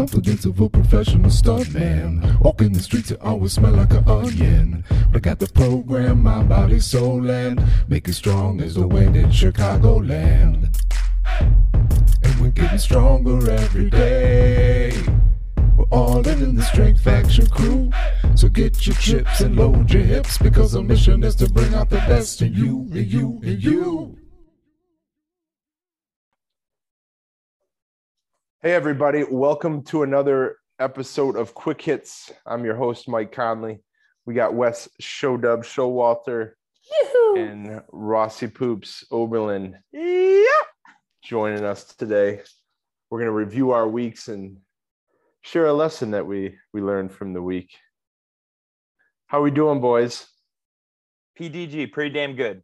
confidence of a professional stuntman. Walking the streets, it always smell like an onion. But I got the program, my body, soul, and make it strong as the wind in Chicagoland. And we're getting stronger every day. We're all in, in the Strength Faction crew. So get your chips and load your hips because our mission is to bring out the best in you, in you, in you. Hey, everybody. Welcome to another episode of Quick Hits. I'm your host, Mike Conley. We got Wes Showdub, Showalter, and Rossi Poops Oberlin joining us today. We're going to review our weeks and share a lesson that we, we learned from the week. How are we doing, boys? PDG, pretty damn good.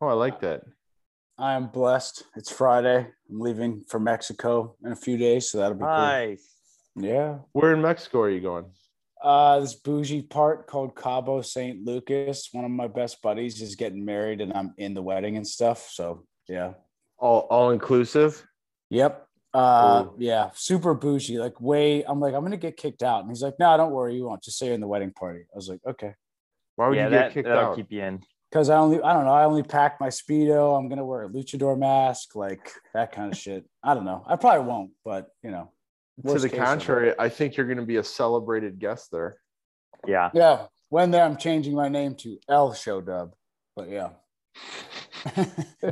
Oh, I like that. I am blessed. It's Friday. I'm leaving for Mexico in a few days, so that'll be Nice. cool. Yeah. Where in Mexico are you going? Uh, this bougie part called Cabo San Lucas. One of my best buddies is getting married, and I'm in the wedding and stuff. So yeah. All all inclusive? Yep. Uh, Cool. yeah, super bougie. Like way. I'm like, I'm gonna get kicked out, and he's like, No, don't worry, you won't. Just say you're in the wedding party. I was like, Okay. Why would yeah, you get that, kicked that'll out? keep you in. Because I only, I don't know, I only packed my speedo. I'm gonna wear a luchador mask, like that kind of shit. I don't know. I probably won't, but you know. to the case, I contrary, I think you're going to be a celebrated guest there. Yeah. Yeah, when there, I'm changing my name to L Show Dub, but yeah,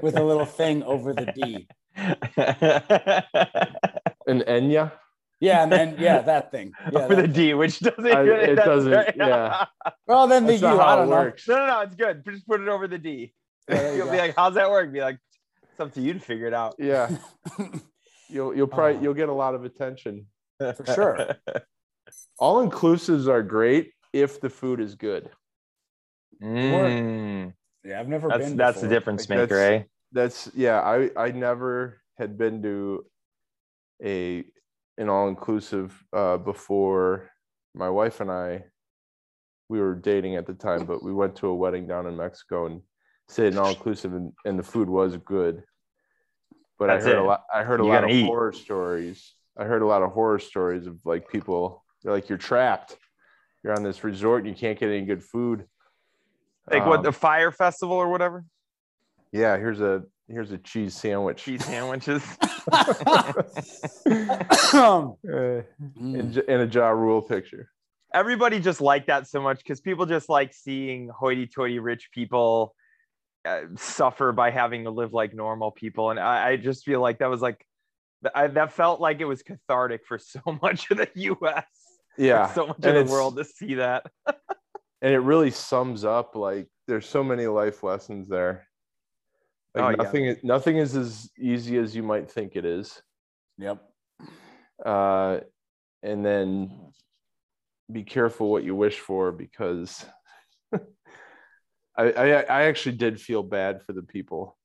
with a little thing over the D. And Enya? Yeah, and then yeah, that thing. Yeah, For the that- D, which doesn't. I- it that's doesn't- right. yeah. well, then the That's U. not I don't it know. works. No, no, no. It's good. Just put it over the D. Yeah, there you You'll be like, "How's that work?" Be like, "It's up to you to figure it out." Yeah. You'll you'll probably Oh. you'll get a lot of attention. For sure. All inclusives are great if the food is good. Mm, yeah, I've never that's been. that's the before. difference Like, maker, that's- eh? That's yeah, I I never had been to a an all inclusive uh before my wife and I we were dating at the time, but we went to a wedding down in Mexico and stayed in all inclusive and, and the food was good. But That's I heard it. a lot I heard a You lot of eat. horror stories. I heard a lot of horror stories of like people they're like you're trapped. You're on this resort and you can't get any good food. Like what Um, the fire festival or whatever. yeah, here's a here's a cheese sandwich. Cheese sandwiches. Um, Uh, mm. in, in a Ja Rule picture. Everybody just liked that so much because people just like seeing hoity-toity rich people uh, suffer by having to live like normal people, and I, I just feel like that was like I, that felt like it was cathartic for so much of the U.S. Yeah, so much and of the world to see that. and it really sums up like there's so many life lessons there. Like Oh, nothing, is nothing is as easy as you might think it is. Yep. Uh, and then be careful what you wish for because I, I I actually did feel bad for the people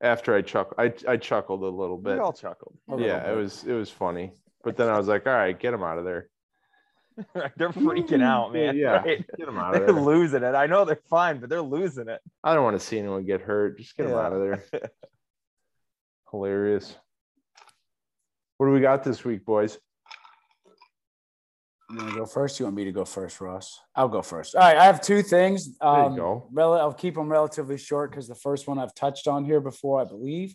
after I chuck I I chuckled a little bit. We bit. all chuckled. Yeah, it was it was funny. But then I was like, all right, get them out of there. they're freaking out, man. Yeah, right? get them out of They're there. losing it. I know they're fine, but they're losing it. I don't want to see anyone get hurt. Just get them out of there. Hilarious. What do we got this week, boys? You want to go first? You want me to go first, Ross? I'll go first. All right. I have two things. There you Um, go. rel- I'll keep them relatively short because the first one I've touched on here before, I believe.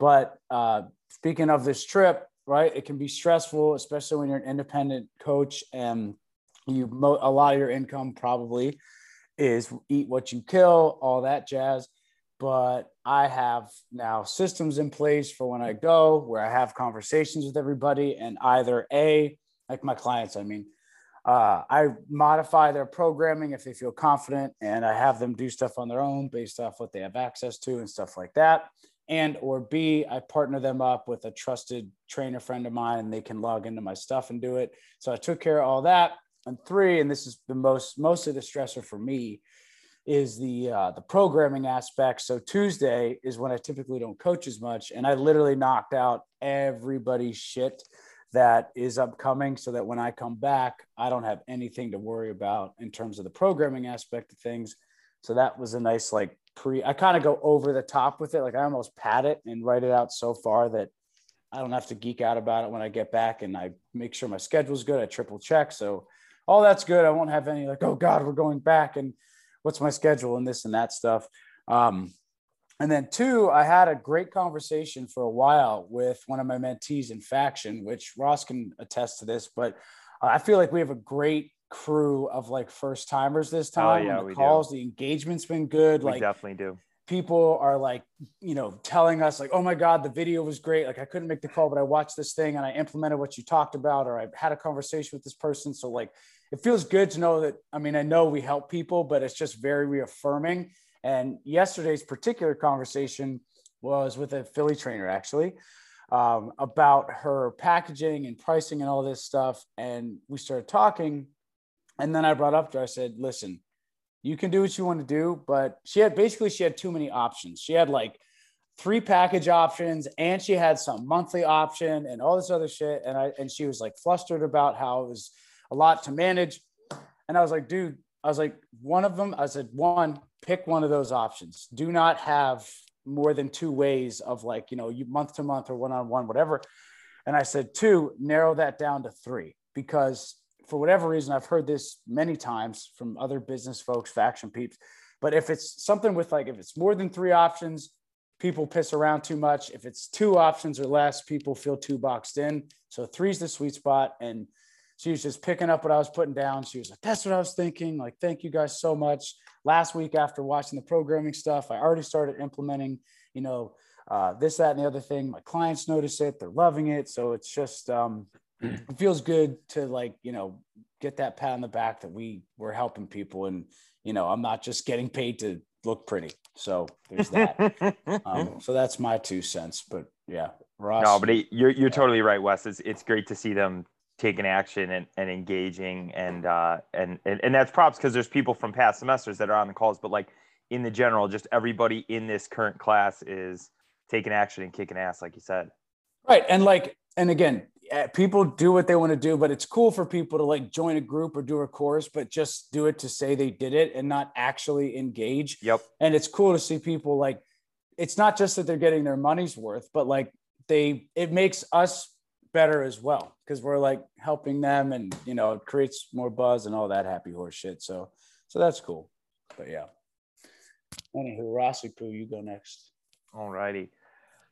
But uh, speaking of this trip, right, it can be stressful, especially when you're an independent coach and you a lot of your income probably is eat what you kill, all that jazz. But I have now systems in place for when I go where I have conversations with everybody and either A, like my clients, I mean, uh, I modify their programming if they feel confident and I have them do stuff on their own based off what they have access to and stuff like that. And or B, I partner them up with a trusted trainer friend of mine and they can log into my stuff and do it. So I took care of all that. And three, and this is the most mostly the stressor for me, is the uh, the programming aspect. So Tuesday is when I typically don't coach as much, and I literally knocked out everybody's shit that is upcoming, so that when I come back, I don't have anything to worry about in terms of the programming aspect of things. So that was a nice like pre. I kind of go over the top with it, like I almost pad it and write it out so far that I don't have to geek out about it when I get back and I make sure my schedule's good. I triple check. So all that's good. I won't have any like, oh God, we're going back and what's my schedule and this and that stuff. Um, and then two, I had a great conversation for a while with one of my mentees in faction, which Ross can attest to this, but I feel like we have a great crew of like first timers this oh, time. Oh, yeah, the calls, do. the engagement's been good. We like definitely do. People are like, you know, telling us like, oh my God, the video was great. Like I couldn't make the call, but I watched this thing and I implemented what you talked about, or I had a conversation with this person. So like it feels good to know that I mean, I know we help people, but it's just very reaffirming. And yesterday's particular conversation was with a Philly trainer actually. Um, about her packaging and pricing and all this stuff. And we started talking and then I brought up to her, I said, listen, you can do what you want to do, but she had basically she had too many options. She had like three package options and she had some monthly option and all this other shit. And I and she was like flustered about how it was a lot to manage. And I was like, dude, I was like, one of them, I said, one, pick one of those options. Do not have more than two ways of like, you know, you month to month or one on one, whatever. And I said, two, narrow that down to three because for whatever reason, I've heard this many times from other business folks, faction peeps. But if it's something with like, if it's more than three options, people piss around too much. If it's two options or less, people feel too boxed in. So three's the sweet spot. And she was just picking up what I was putting down. She was like, that's what I was thinking. Like, thank you guys so much. Last week, after watching the programming stuff, I already started implementing, you know, uh, this, that, and the other thing. My clients notice it. They're loving it. So it's just, um, it feels good to like you know get that pat on the back that we we're helping people and you know i'm not just getting paid to look pretty. So there's that. Um, so that's my two cents but yeah Ross, no but you're you're yeah. totally right wes. It's, it's great to see them taking action and, and engaging and uh and and, and that's props because there's people from past semesters that are on the calls but like in the general just everybody in this current class is taking action and kicking ass like you said. Right and like and again people do what they want to do, but it's cool for people to like join a group or do a course, but just do it to say they did it and not actually engage. Yep. And it's cool to see people like, it's not just that they're getting their money's worth, but like they, it makes us better as well because we're like helping them and, you know, it creates more buzz and all that happy horse shit. So, so that's cool. But yeah. Anywho, Rossi Poo, you go next. All righty.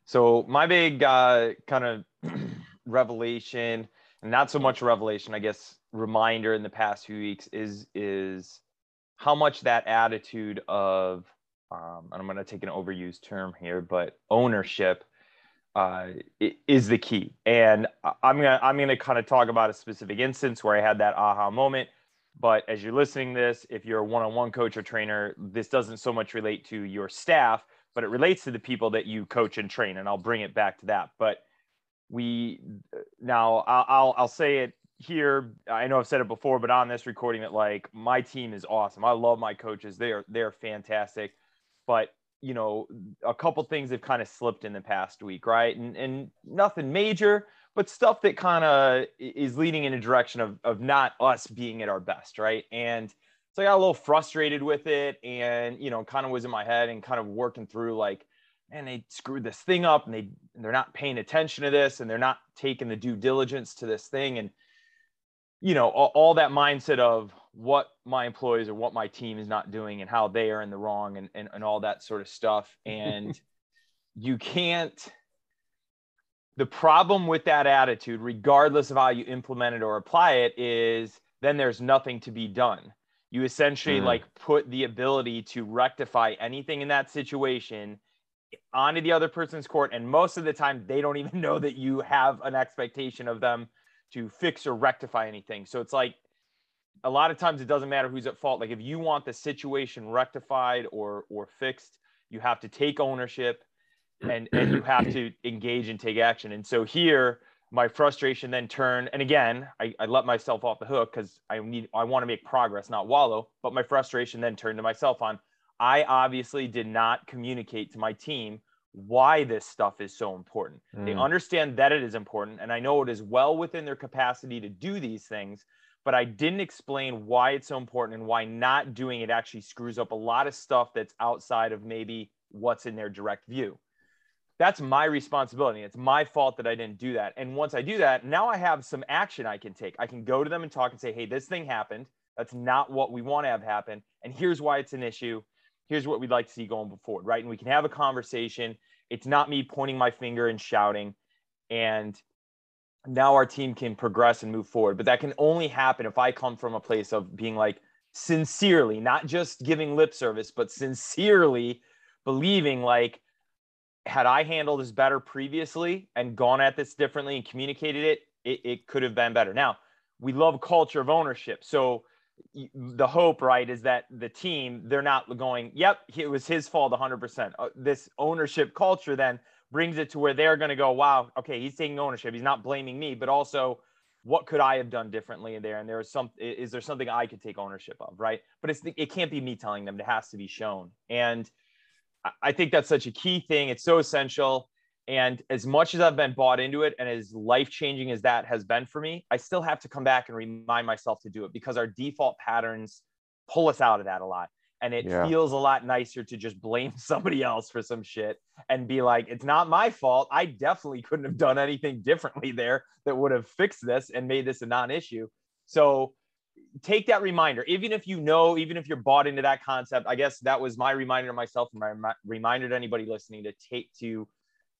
So my big uh, kind of revelation, and not so much revelation, I guess, reminder in the past few weeks is is how much that attitude of um, and I'm going to take an overused term here, but ownership uh, is the key. And I'm gonna I'm gonna kind of talk about a specific instance where I had that aha moment. But as you're listening this, if you're a one-on-one coach or trainer, this doesn't so much relate to your staff, but it relates to the people that you coach and train. And I'll bring it back to that. But we now I'll I'll say it here. I know I've said it before, but on this recording, that like my team is awesome. I love my coaches. They are they're fantastic. But you know, a couple things have kind of slipped in the past week, right? And and nothing major, but stuff that kind of is leading in a direction of of not us being at our best, right? And so I got a little frustrated with it, and you know, kind of was in my head and kind of working through like and they screwed this thing up and they they're not paying attention to this and they're not taking the due diligence to this thing. And you know all, all, that mindset of what my employees or what my team is not doing and how they are in the wrong and, and, and all that sort of stuff. And you can't the problem with that attitude regardless of how you implement it or apply it is then there's nothing to be done. You essentially mm. like put the ability to rectify anything in that situation onto the other person's court and most of the time they don't even know that you have an expectation of them to fix or rectify anything. So it's like a lot of times it doesn't matter who's at fault. Like if you want the situation rectified or or fixed you have to take ownership and and you have to engage and take action. And so here my frustration then turned and again i, I let myself off the hook because i need i want to make progress not wallow but my frustration then turned to myself on I obviously did not communicate to my team why this stuff is so important. Mm. They understand that it is important, and I know it is well within their capacity to do these things, but I didn't explain why it's so important and why not doing it actually screws up a lot of stuff that's outside of maybe what's in their direct view. that's my responsibility. It's my fault that I didn't do that. And once I do that, now I have some action I can take. I can go to them and talk and say, hey, this thing happened. That's not what we want to have happen. And here's why it's an issue. Here's what we'd like to see going forward, right? And we can have a conversation. It's not me pointing my finger and shouting. And now our team can progress and move forward. But that can only happen if I come from a place of being like sincerely, not just giving lip service, but sincerely believing like, had I handled this better previously and gone at this differently and communicated it, it, it could have been better. Now, we love culture of ownership. So the hope, right, is that the team, they're not going, yep, it was his fault 100%. Uh, this ownership culture then brings it to where they're going to go, wow, okay, he's taking ownership. He's not blaming me, but also what could I have done differently in there? And there is some, is there something I could take ownership of, right? But it's, it can't be me telling them, it has to be shown. And I think that's such a key thing. It's so essential. And as much as I've been bought into it and as life changing as that has been for me, I still have to come back and remind myself to do it because our default patterns pull us out of that a lot. And it yeah. feels a lot nicer to just blame somebody else for some shit and be like it's not my fault. I definitely couldn't have done anything differently there that would have fixed this and made this a non-issue. So take that reminder. Even if you know even if you're bought into that concept i guess that was my reminder to myself and my reminder to anybody listening to take to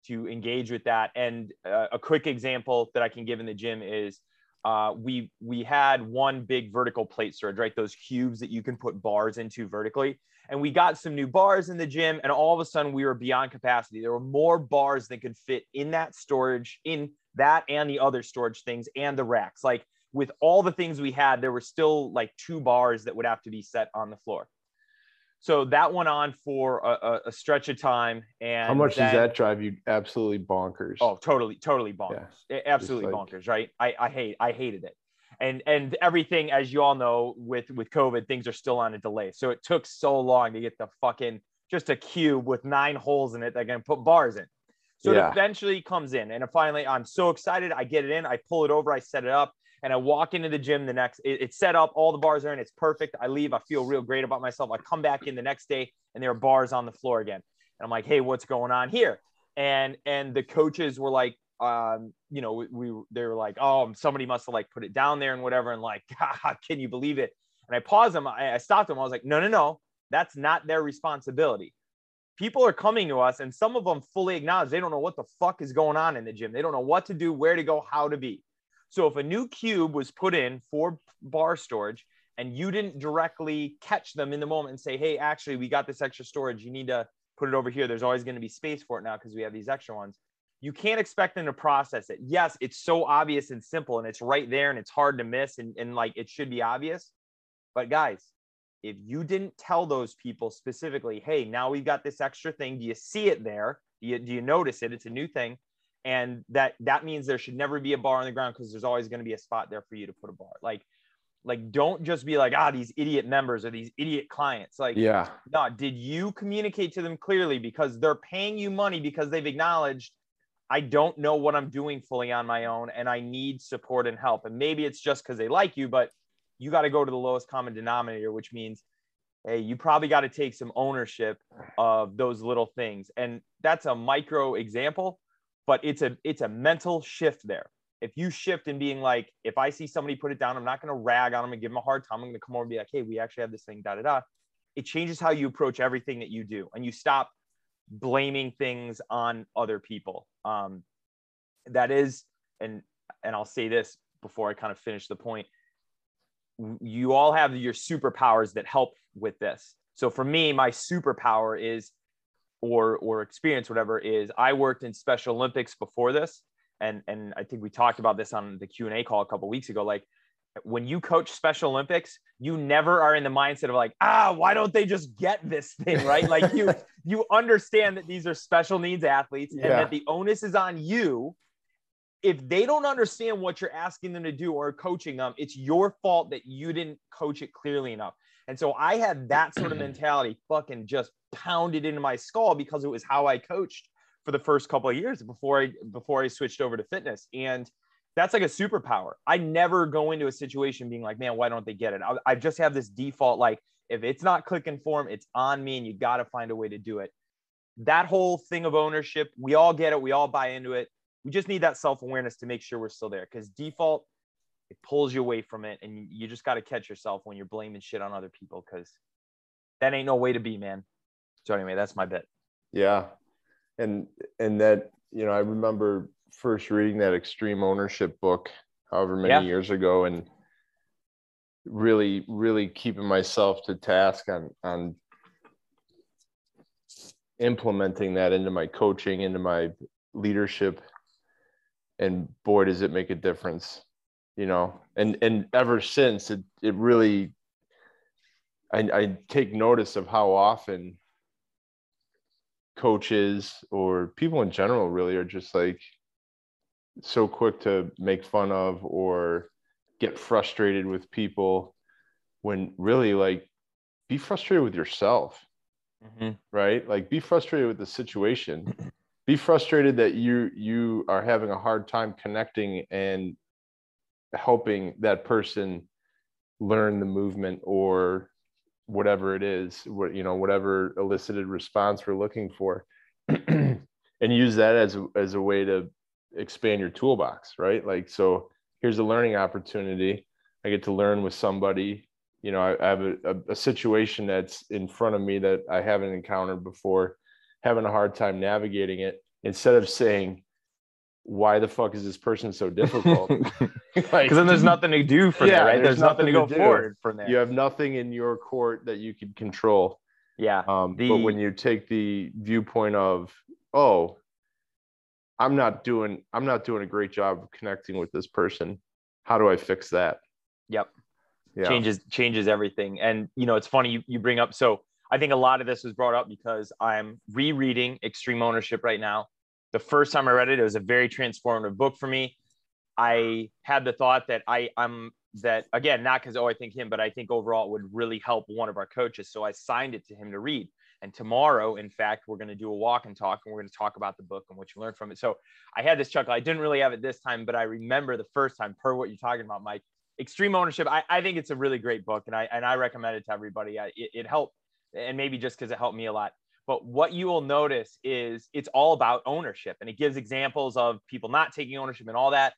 to engage with that and uh, a quick example that i can give in the gym is uh, we we had one big vertical plate storage, right? Those cubes that you can put bars into vertically. And we got some new bars in the gym, and all of a sudden we were beyond capacity. There were more bars that could fit in that storage, in that and the other storage things and the racks. Like with all the things we had, there were still like two bars that would have to be set on the floor so that went on for a, a, stretch of time. And how much then, does that drive you absolutely bonkers? Oh, totally, totally bonkers. Yeah. Absolutely like, bonkers, right? I, I hate, I hated it. And and everything, as you all know, with with COVID, things are still on a delay. So it took so long to get the fucking just a cube with nine holes in it that can put bars in. So yeah. it eventually comes in, and finally, I'm so excited. I get it in, I pull it over, I set it up, and I walk into the gym the next, it, it's set up, all the bars are in, it's perfect. I leave, I feel real great about myself. I come back in the next day and there are bars on the floor again. And I'm like, hey, what's going on here? And and the coaches were like, um, you know, we, we they were like, oh, somebody must have like put it down there and whatever. And like, can you believe it? And I paused them, I, I stopped them. I was like, no, no, no, that's not their responsibility people are coming to us and some of them fully acknowledge they don't know what the fuck is going on in the gym. They don't know what to do, where to go, how to be. So if a new cube was put in for bar storage and you didn't directly catch them in the moment and say, hey, actually, we got this extra storage. You need to put it over here. There's always going to be space for it now because we have these extra ones. You can't expect them to process it. Yes, it's so obvious and simple and it's right there and it's hard to miss and, and like it should be obvious. But guys, if you didn't tell those people specifically, hey, now we've got this extra thing. Do you see it there? Do you, do you notice it? It's a new thing and that that means there should never be a bar on the ground because there's always going to be a spot there for you to put a bar. Like like don't just be like ah these idiot members or these idiot clients. Like yeah. no did you communicate to them clearly? Because they're paying you money because they've acknowledged i don't know what i'm doing fully on my own and i need support and help. And maybe it's just because they like you but you got to go to the lowest common denominator which means hey you probably got to take some ownership of those little things. And that's a micro example but it's a it's a mental shift there. If you shift in being like if i see somebody put it down i'm not going to rag on them and give them a hard time. I'm going to come over and be like hey we actually have this thing da da da. It changes how you approach everything that you do and you stop blaming things on other people. Um, that is and and i'll say this before i kind of finish the point. You all have your superpowers that help with this. So for me my superpower is or or experience whatever is i worked in special olympics before this and and i think we talked about this on the q&a call a couple weeks ago like when you coach special olympics you never are in the mindset of like ah why don't they just get this thing right? Like you you understand that these are special needs athletes and that the onus is on you. If they don't understand what you're asking them to do or coaching them it's your fault that you didn't coach it clearly enough and so I had that sort of mentality fucking just pounded into my skull because it was how I coached for the first couple of years before I before I switched over to fitness. And that's like a superpower. I never go into a situation being like, man, why don't they get it? I, I just have this default like if it's not clicking for them, it's on me and you got to find a way to do it. that whole thing of ownership, we all get it, we all buy into it. We just need that self-awareness to make sure we're still there because default it pulls you away from it and you just got to catch yourself when you're blaming shit on other people because that ain't no way to be, man. So anyway, that's my bit. Yeah. And and that, you know, I remember first reading that extreme ownership book however many Yeah. years ago and really really keeping myself to task on on implementing that into my coaching into my leadership and boy does it make a difference you know and and ever since it it really i i take notice of how often coaches or people in general really are just like so quick to make fun of or get frustrated with people when really like be frustrated with yourself mm-hmm. right? Like be frustrated with the situation. Be frustrated that you you are having a hard time connecting and helping that person learn the movement or whatever it is what you know whatever elicited response we're looking for and use that as as a way to expand your toolbox right? Like so here's a learning opportunity. I get to learn with somebody. You know i, I have a, a, a situation that's in front of me that i haven't encountered before having a hard time navigating it. Instead of saying why the fuck is this person so difficult Because Like, then there's nothing to do from Yeah, there, right? there's There's, nothing, to go to forward from there. you have nothing in your court that you can control Yeah. um, The- but when you take the viewpoint of oh i'm not doing i'm not doing a great job of connecting with this person how do i fix that Yep. yeah changes changes everything and you know it's funny you, you bring up so i think a lot of this was brought up because i'm rereading extreme ownership right now the first time i read it it was a very transformative book for me. I had the thought that i i'm that again not because oh i think him but i think overall it would really help one of our coaches. So i signed it to him to read. And tomorrow in fact we're going to do a walk and talk and we're going to talk about the book and what you learned from it. So i had this chuckle. I didn't really have it this time but i remember the first time per what you're talking about mike extreme ownership. I, I think it's a really great book and i and i recommend it to everybody. I, it, it helped and maybe just because it helped me a lot but what you will notice is it's all about ownership and it gives examples of people not taking ownership and all that.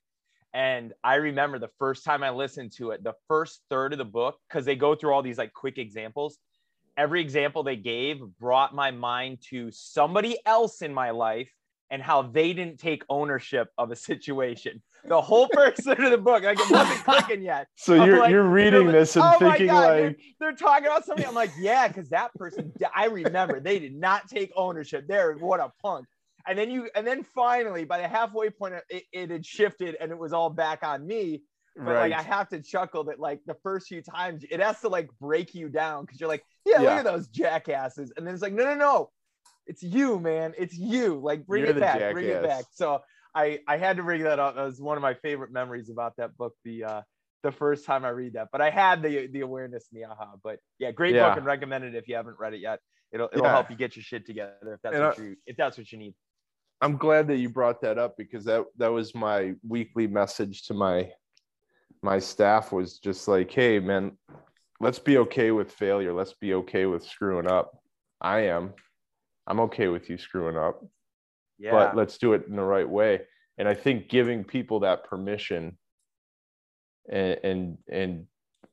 And i remember the first time i listened to it the first third of the book because they go through all these like quick examples. Every example they gave brought my mind to somebody else in my life and how they didn't take ownership of a situation the whole first third of the book like it wasn't clicking yet so I'm you're like, you're reading they're- this and oh thinking God, they're- like they're talking about something. I'm like, yeah, because that person, I remember they did not take ownership. There, what a punk. And then you, and then finally, by the halfway point, it, it had shifted and it was all back on me. But right like, I have to chuckle that like the first few times it has to like break you down because you're like, yeah, look at those jackasses. And then it's like, no, no, no, it's you, man. It's you. Like, bring You're it back, bring it back. So I, I had to bring that up. That was one of my favorite memories about that book. The, uh, the first time I read that, but I had the the awareness and the aha. But yeah, great Yeah. book and recommend it if you haven't read it yet. It'll it'll Yeah. help you get your shit together if that's And what I- you if that's what you need. i'm glad that you brought that up because that that was my weekly message to my my staff was just like hey man let's be okay with failure let's be okay with screwing up i am i'm okay with you screwing up Yeah, but let's do it in the right way. And i think giving people that permission and and, and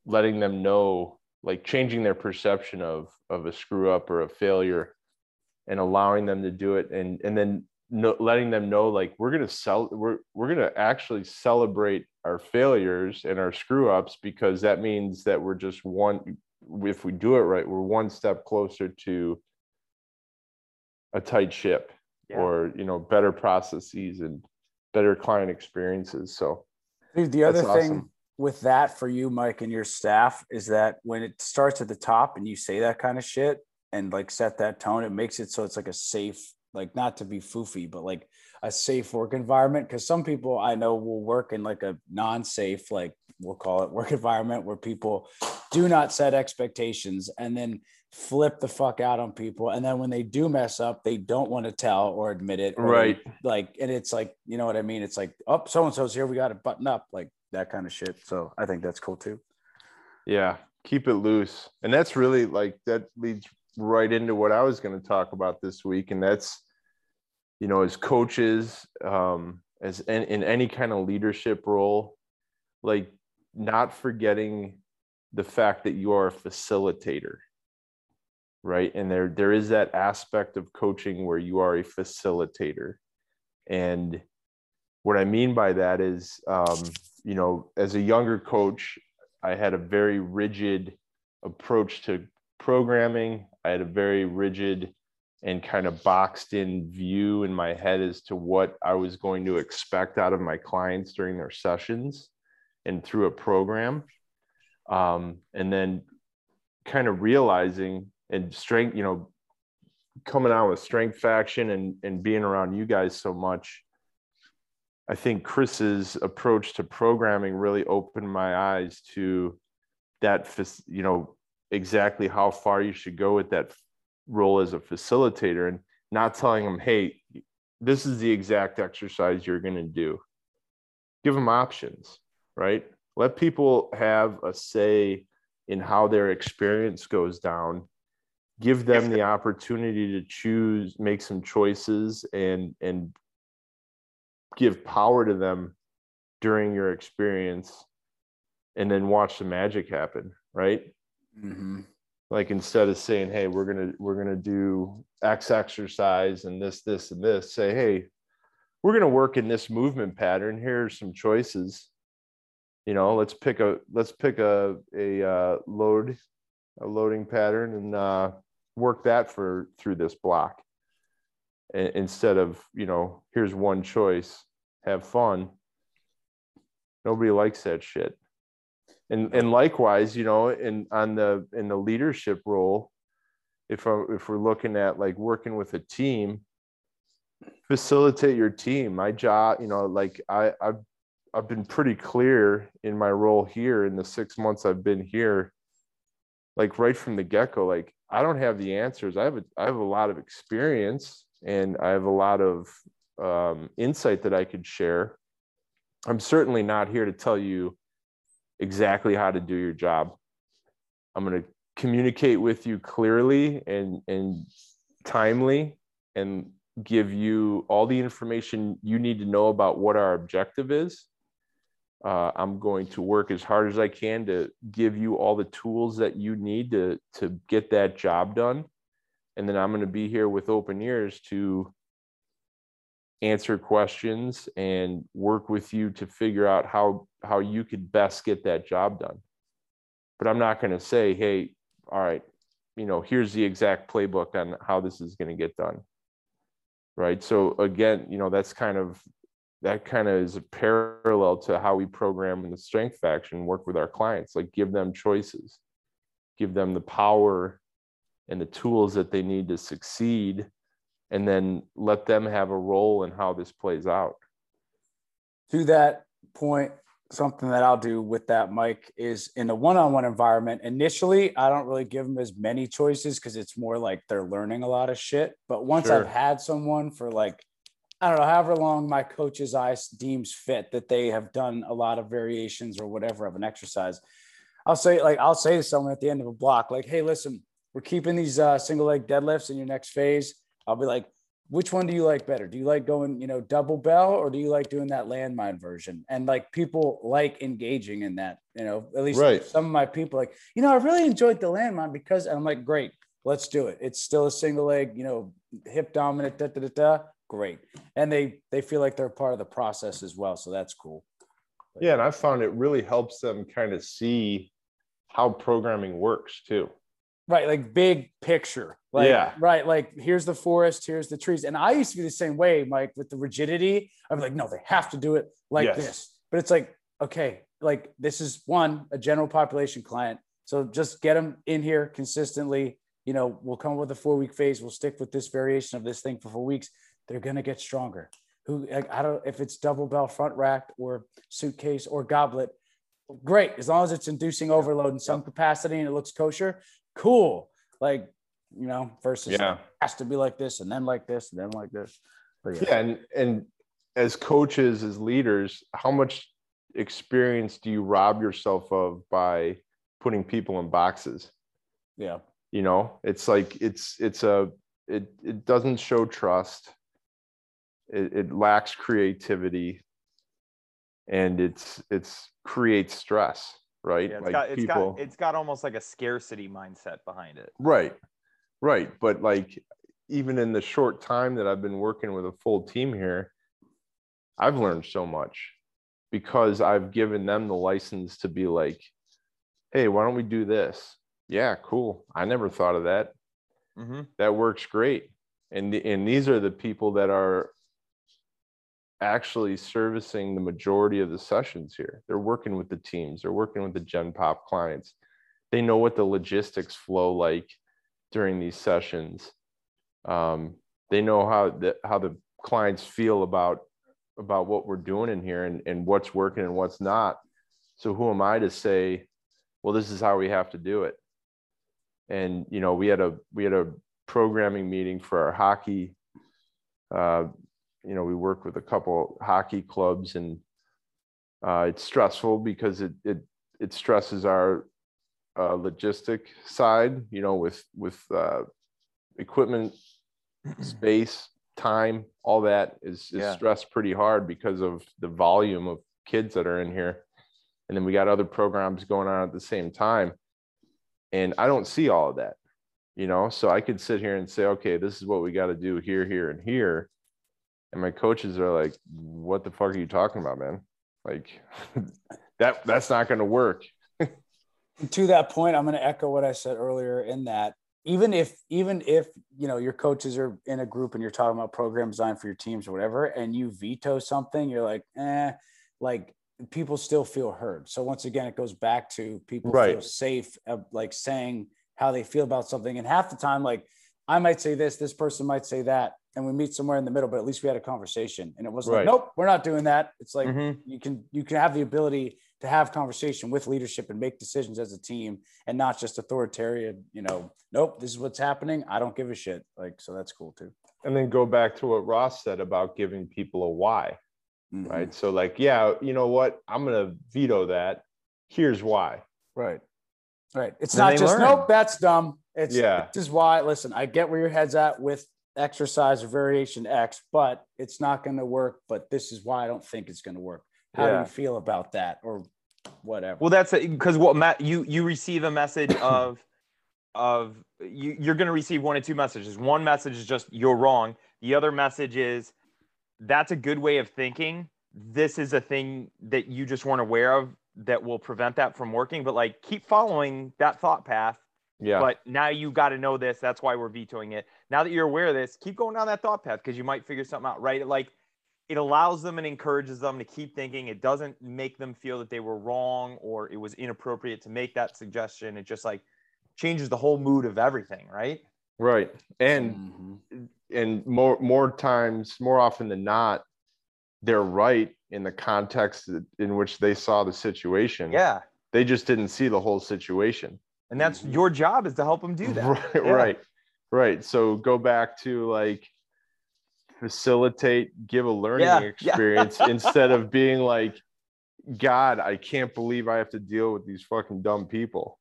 letting them know like changing their perception of of a screw up or a failure and allowing them to do it and and then no, letting them know like we're going to sell we're we're going to actually celebrate our failures and our screw ups because that means that we're just one if we do it right we're one step closer to a tight ship Yeah. or you know better processes and better client experiences so the other That's thing with that for you, Mike, and your staff is that when it starts at the top and you say that kind of shit and like set that tone, it makes it so it's like a safe, like not to be foofy, but like a safe work environment. Cause some people I know will work in like a non safe, like we'll call it work environment where people do not set expectations and then flip the fuck out on people. And then when they do mess up, they don't want to tell or admit it. or right like and it's like you know what i mean it's like oh so and so's here we got to button up like that kind of shit so i think that's cool too yeah keep it loose and that's really like that leads right into what I was going to talk about this week, and that's, you know, as coaches, um, as in, in any kind of leadership role, like not forgetting the fact that you are a facilitator right? And there there is that aspect of coaching where you are a facilitator. And what i mean by that is um, you know as a younger coach i had a very rigid approach to programming. I had a very rigid and kind of boxed in view in my head as to what i was going to expect out of my clients during their sessions and through a program. Um, and then kind of realizing and strength you know coming out with strength faction and and being around you guys so much i think chris's approach to programming really opened my eyes to that you know exactly how far you should go with that role as a facilitator and not telling them hey this is the exact exercise you're going to do. Give them options right? Let people have a say in how their experience goes down give them the opportunity to choose make some choices and and give power to them during your experience and then watch the magic happen right? Mm-hmm. like instead of saying hey we're gonna we're gonna do x exercise and this this and this say hey we're gonna work in this movement pattern. Here's some choices. You know let's pick a let's pick a a uh, load a loading pattern and uh, work that for through this block. Instead of you know here's one choice have fun. Nobody likes that shit. And and likewise you know in on the in the leadership role if I, if we're looking at like working with a team facilitate your team. My job you know like i i've i've been pretty clear in my role here in the six months i've been here like right from the get-go like I don't have the answers. I have a, I have a lot of experience and I have a lot of um, insight that I could share. I'm certainly not here to tell you exactly how to do your job. I'm going to communicate with you clearly and and timely and give you all the information you need to know about what our objective is uh, I'm going to work as hard as I can to give you all the tools that you need to to get that job done, and then I'm going to be here with open ears to answer questions and work with you to figure out how how you could best get that job done. But I'm not going to say, hey, all right, you know, here's the exact playbook on how this is going to get done. Right. So again, you know, that's kind of that kind of is a parallel to how we program in the strength faction work with our clients like give them choices give them the power and the tools that they need to succeed and then let them have a role in how this plays out to that point something that i'll do with that mike is in a one-on-one environment initially i don't really give them as many choices because it's more like they're learning a lot of shit but once sure. i've had someone for like I don't know, however long my coach's eyes deems fit that they have done a lot of variations or whatever of an exercise. I'll say, like, I'll say to someone at the end of a block, like, hey, listen, we're keeping these uh, single leg deadlifts in your next phase. I'll be like, which one do you like better? Do you like going, you know, double bell or do you like doing that landmine version? And like people like engaging in that, you know, at least right. some of my people like, you know, I really enjoyed the landmine because I'm like, great, let's do it. It's still a single leg, you know, hip dominant, da, da, da, da great. And they they feel like they're part of the process as well so that's cool. But, yeah and i found it really helps them kind of see how programming works too. Right like big picture. Like yeah. right like here's the forest here's the trees. And i used to be the same way mike with the rigidity. I'm like no they have to do it like yes. this. But it's like okay like this is one a general population client. So just get them in here consistently. You know we'll come up with a four week phase. We'll stick with this variation of this thing for four weeks they're going to get stronger. Who I don't if it's double bell front rack or suitcase or goblet, great as long as it's inducing overload in some capacity and it looks kosher. Cool, like you know, versus yeah. has to be like this and then like this and then like this. But yeah. yeah, and and as coaches, as leaders, how much experience do you rob yourself of by putting people in boxes? Yeah. You know, it's like it's it's a it it doesn't show trust. It, it lacks creativity, and it's it's creates stress, right? Yeah, it's like got it's people, got it's got almost like a scarcity mindset behind it. right, right. But like even in the short time that I've been working with a full team here, I've learned so much because I've given them the license to be like, hey, why don't we do this? Yeah, cool. I never thought of that. Mm-hmm. That works great. And, and these are the people that are actually servicing the majority of the sessions here. They're working with the teams, they're working with the Gen Pop clients. They know what the logistics flow like during these sessions. Um, they know how the, how the clients feel about about what we're doing in here and, and what's working and what's not. So who am I to say, well, this is how we have to do it? And you know, we had a we had a programming meeting for our hockey. Uh, you know, we work with a couple hockey clubs, and uh, it's stressful because it it it stresses our uh, logistic side. You know, with with uh, equipment, space, time, all that is, is Yeah. stressed pretty hard because of the volume of kids that are in here. And then we got other programs going on at the same time. And I don't see all of that, you know. So I could sit here and say, okay, this is what we got to do here, here, and here. And my coaches are like, what the fuck are you talking about, man? Like that that's not gonna work. to that point, I'm going to echo what I said earlier in that even if even if you know your coaches are in a group and you're talking about program design for your teams or whatever, and you veto something, you're like, eh, like people still feel heard. So once again, it goes back to people feel safe, of like saying how they feel about something. And half the time, like I might say this, this person might say that, and we meet somewhere in the middle. But at least we had a conversation, and it wasn't Right. like, nope, we're not doing that. It's like Mhm. you can you can have the ability to have conversation with leadership and make decisions as a team and not just authoritarian you know nope this is what's happening i don't give a shit like so that's cool too And then go back to what Ross said about giving people a why. Mm-hmm. right? So like, yeah, you know what? I'm gonna veto that. Here's why. right right it's Then not just learn. nope that's dumb it's Yeah. this is why listen i get where your head's at with exercise or variation x but it's not going to work but this is why i don't think it's going to work how do you feel about that or whatever Well, that's because what Matt, you you receive a message of of you, you're going to receive one of two messages. One message is just you're wrong. The other message is that's a good way of thinking. This is a thing that you just weren't aware of that will prevent that from working. But like, keep following that thought path. Yeah. But now you got to know this. That's why we're vetoing it. Now that you're aware of this, keep going down that thought path because you might figure something out. Right? Like it allows them and encourages them to keep thinking. It doesn't make them feel that they were wrong or it was inappropriate to make that suggestion. It just like changes the whole mood of everything, right? right. And Mhm. and more more times, more often than not, they're right in the context in which they saw the situation. Yeah. They just didn't see the whole situation. And that's Mhm. your job is to help them do that. Right, Yeah. right, right. So go back to like facilitate, give a learning Yeah, yeah. experience instead of being like, God, I can't believe I have to deal with these fucking dumb people.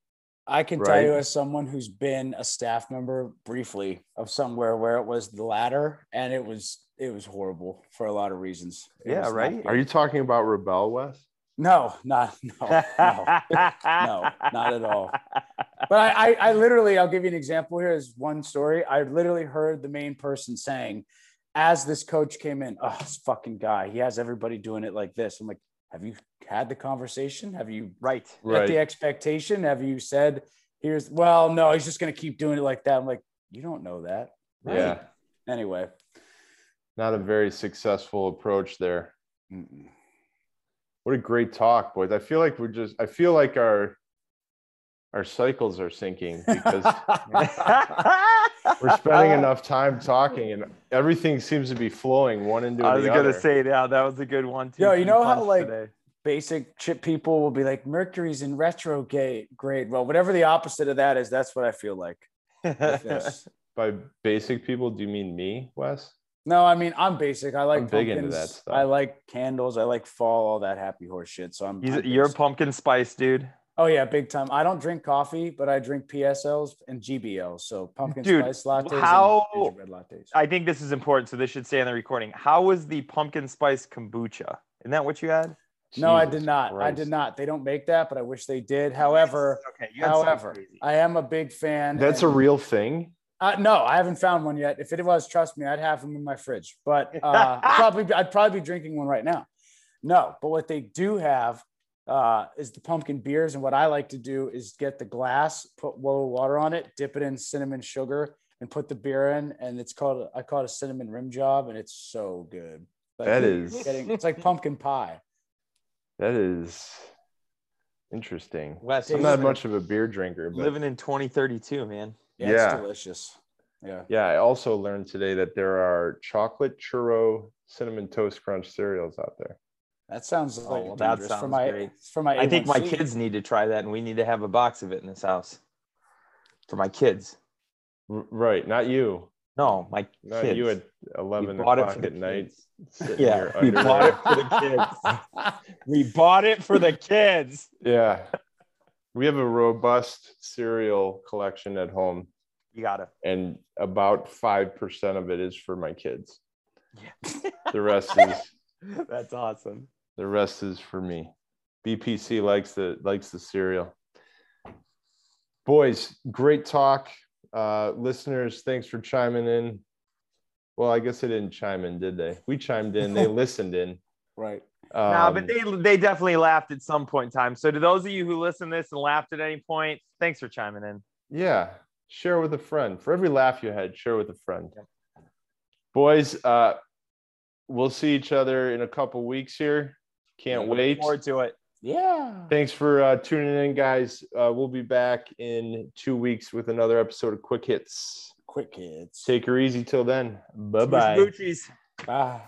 I can tell you as someone who's been a staff member briefly of somewhere where it was the latter and it was it was horrible for a lot of reasons. It Yeah, right? Are you talking about Rebel West? No, not no, no. No, not at all. But I, I I literally I'll give you an example here is one story. I literally heard the main person saying, as this coach came in, oh, this fucking guy, he has everybody doing it like this. I'm like, have you had the conversation? Have you right. Right. the expectation? Have you said, here's, well, no, he's just going to keep doing it like that? I'm like, you don't know that. Yeah. Anyway. Not a very successful approach there. Mm-mm. What a great talk, boys. I feel like we're just I feel like our our cycles are syncing because we're spending enough time talking and everything seems to be flowing one into another. I was the gonna other. say, yeah, that was a good one too. Yo, you know how, like, today. Basic chip people will be like, Mercury's in retrograde. Grade. Well, whatever the opposite of that is, that's what I feel like. By basic people, do you mean me, Wes? No, I mean I'm basic. I like I'm big into that stuff. I like candles. I like fall, all that happy horse shit. So I'm, He's, I'm you're a pumpkin spice dude. Oh yeah, big time. I don't drink coffee, but I drink PSLs and GBLs. So pumpkin Dude, spice lattes. how- and red lattes. I think this is important, so this should stay on the recording. How was the pumpkin spice kombucha? Isn't that what you had? no, I did not. I did not. They don't make that, but I wish they did. However, okay, you had something however. I am a big fan. That's a real thing. Uh, no, I haven't found one yet. If it was, trust me, I'd have them in my fridge. But uh, I'd probably be, I'd probably be drinking one right now. No, but what they do have uh, is the pumpkin beers, and what I like to do is get the glass, put low water on it, dip it in cinnamon sugar, and put the beer in, and it's called I call it a cinnamon rim job, and it's so good. Like, That getting, it's like pumpkin pie. That is interesting. Wes, I'm you not much of a beer drinker, but living in 2032, man. Yeah, Yeah. it's delicious. Yeah. yeah, I also learned today that there are chocolate churro cinnamon toast crunch cereals out there. That sounds oh, like well, that dangerous for sounds my great. for my. I think my kids need to try that, and we need to have a box of it in this house for my kids. R- right, not you. No, my Not kids. you at We 11 bought it o'clock for the at night. Yeah, we bought it for the kids. we bought it for the kids. Yeah. We have a robust cereal collection at home, You gotta. and about 5% of it is for my kids. Yeah. The rest is That's awesome. the rest is for me. BPC likes the likes the cereal. Boys, great talk. Uh, listeners, thanks for chiming in. Well, I guess they didn't chime in, did they? We chimed in. They listened in. right. Um, no, but they they definitely laughed at some point in time. So to those of you who listen to this and laughed at any point, thanks for chiming in. yeah, share with a friend. For every laugh you had, share with a friend. Boys, uh, we'll see each other in a couple weeks here. Can't Look wait. Forward to it. Yeah. Thanks for uh, tuning in, guys. Uh, we'll be back in two weeks with another episode of Quick Hits. Quick Hits. Take her easy till then. Bye bye. Smooches. Bye.